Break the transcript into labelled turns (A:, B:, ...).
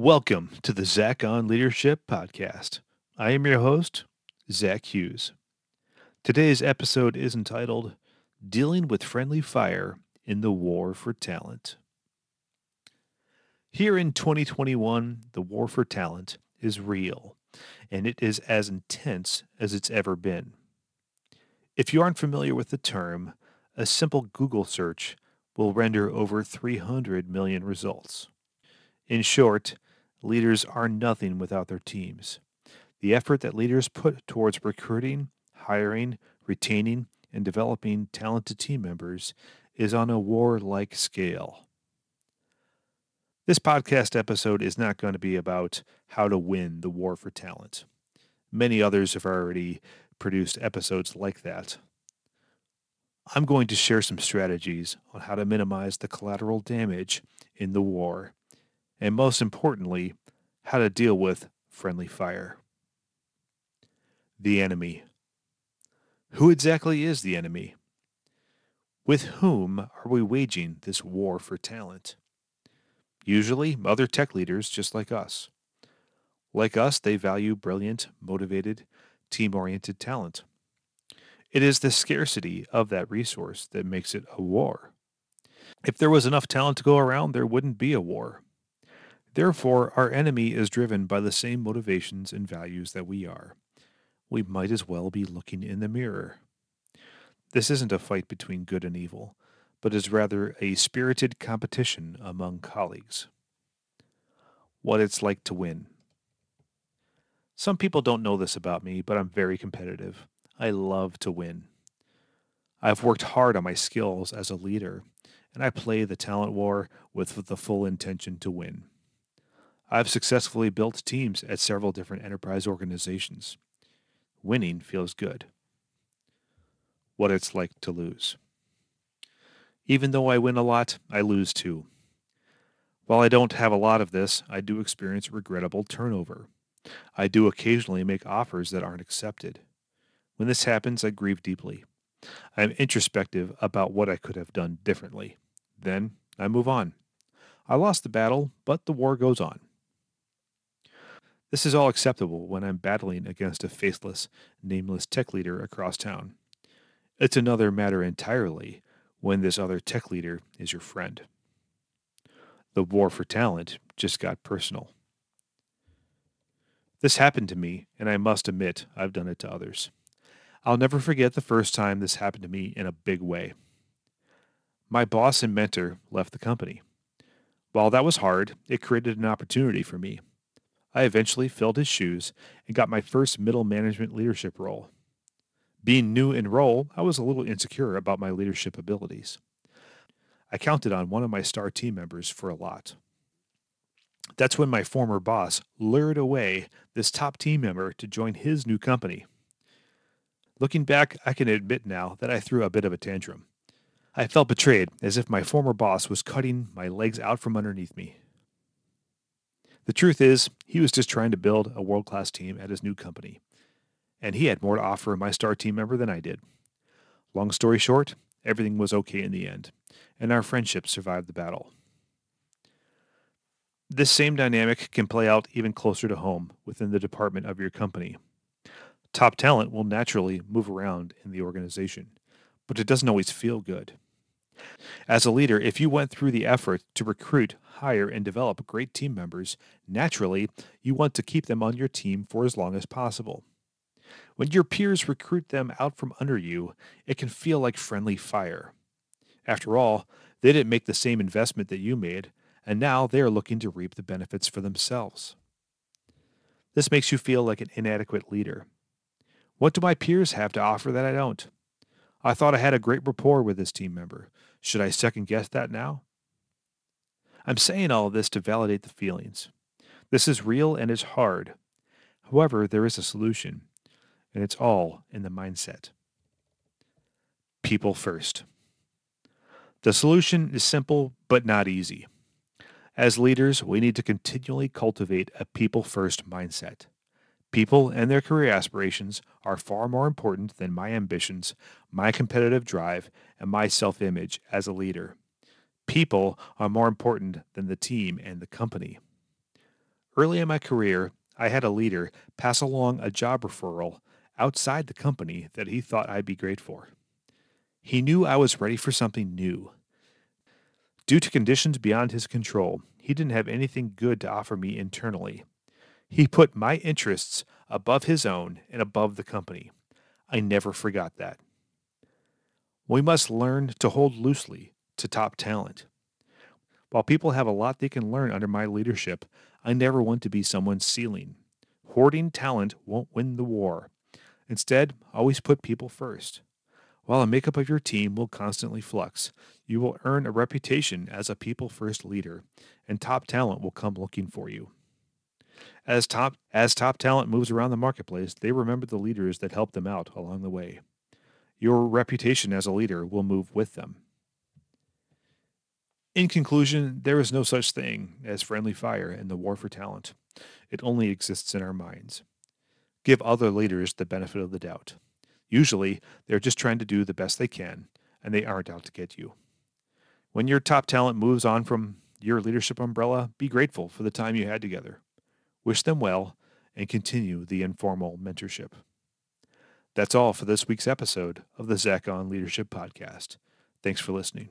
A: Welcome to the Zach on Leadership podcast. I am your host, Zach Hughes. Today's episode is entitled Dealing with Friendly Fire in the War for Talent. Here in 2021, the war for talent is real, and it is as intense as it's ever been. If you aren't familiar with the term, a simple Google search will render over 300 million results. In short, leaders are nothing without their teams. The effort that leaders put towards recruiting, hiring, retaining, and developing talented team members is on a war like scale. This podcast episode is not going to be about how to win the war for talent. Many others have already produced episodes like that. I'm going to share some strategies on how to minimize the collateral damage in the war, and most importantly, how to deal with friendly fire. The enemy. Who exactly is the enemy? With whom are we waging this war for talent? Usually, other tech leaders just like us. Like us, they value brilliant, motivated, team oriented talent. It is the scarcity of that resource that makes it a war. If there was enough talent to go around, there wouldn't be a war. Therefore, our enemy is driven by the same motivations and values that we are. We might as well be looking in the mirror. This isn't a fight between good and evil but is rather a spirited competition among colleagues. What it's like to win. Some people don't know this about me, but I'm very competitive. I love to win. I've worked hard on my skills as a leader, and I play the talent war with the full intention to win. I've successfully built teams at several different enterprise organizations. Winning feels good. What it's like to lose. Even though I win a lot, I lose too. While I don't have a lot of this, I do experience regrettable turnover. I do occasionally make offers that aren't accepted. When this happens, I grieve deeply. I am introspective about what I could have done differently. Then I move on. I lost the battle, but the war goes on. This is all acceptable when I'm battling against a faceless, nameless tech leader across town. It's another matter entirely when this other tech leader is your friend. The war for talent just got personal. This happened to me, and I must admit I've done it to others. I'll never forget the first time this happened to me in a big way. My boss and mentor left the company. While that was hard, it created an opportunity for me. I eventually filled his shoes and got my first middle management leadership role. Being new in role, I was a little insecure about my leadership abilities. I counted on one of my star team members for a lot. That's when my former boss lured away this top team member to join his new company. Looking back, I can admit now that I threw a bit of a tantrum. I felt betrayed, as if my former boss was cutting my legs out from underneath me. The truth is, he was just trying to build a world class team at his new company, and he had more to offer my star team member than I did. Long story short, everything was okay in the end, and our friendship survived the battle. This same dynamic can play out even closer to home within the department of your company. Top talent will naturally move around in the organization, but it doesn't always feel good. As a leader, if you went through the effort to recruit, hire, and develop great team members, naturally, you want to keep them on your team for as long as possible. When your peers recruit them out from under you, it can feel like friendly fire. After all, they didn't make the same investment that you made, and now they are looking to reap the benefits for themselves. This makes you feel like an inadequate leader. What do my peers have to offer that I don't? I thought I had a great rapport with this team member. Should I second guess that now? I'm saying all of this to validate the feelings. This is real and it's hard. However, there is a solution and it's all in the mindset. People first. The solution is simple but not easy. As leaders, we need to continually cultivate a people first mindset. People and their career aspirations are far more important than my ambitions, my competitive drive, and my self image as a leader. People are more important than the team and the company. Early in my career, I had a leader pass along a job referral outside the company that he thought I'd be great for. He knew I was ready for something new. Due to conditions beyond his control, he didn't have anything good to offer me internally. He put my interests above his own and above the company. I never forgot that. We must learn to hold loosely to top talent. While people have a lot they can learn under my leadership, I never want to be someone's ceiling. Hoarding talent won't win the war. Instead, always put people first. While the makeup of your team will constantly flux, you will earn a reputation as a people first leader, and top talent will come looking for you. As top, as top talent moves around the marketplace, they remember the leaders that helped them out along the way. Your reputation as a leader will move with them. In conclusion, there is no such thing as friendly fire in the war for talent. It only exists in our minds. Give other leaders the benefit of the doubt. Usually, they're just trying to do the best they can, and they aren't out to get you. When your top talent moves on from your leadership umbrella, be grateful for the time you had together. Wish them well and continue the informal mentorship. That's all for this week's episode of the Zach on Leadership Podcast. Thanks for listening.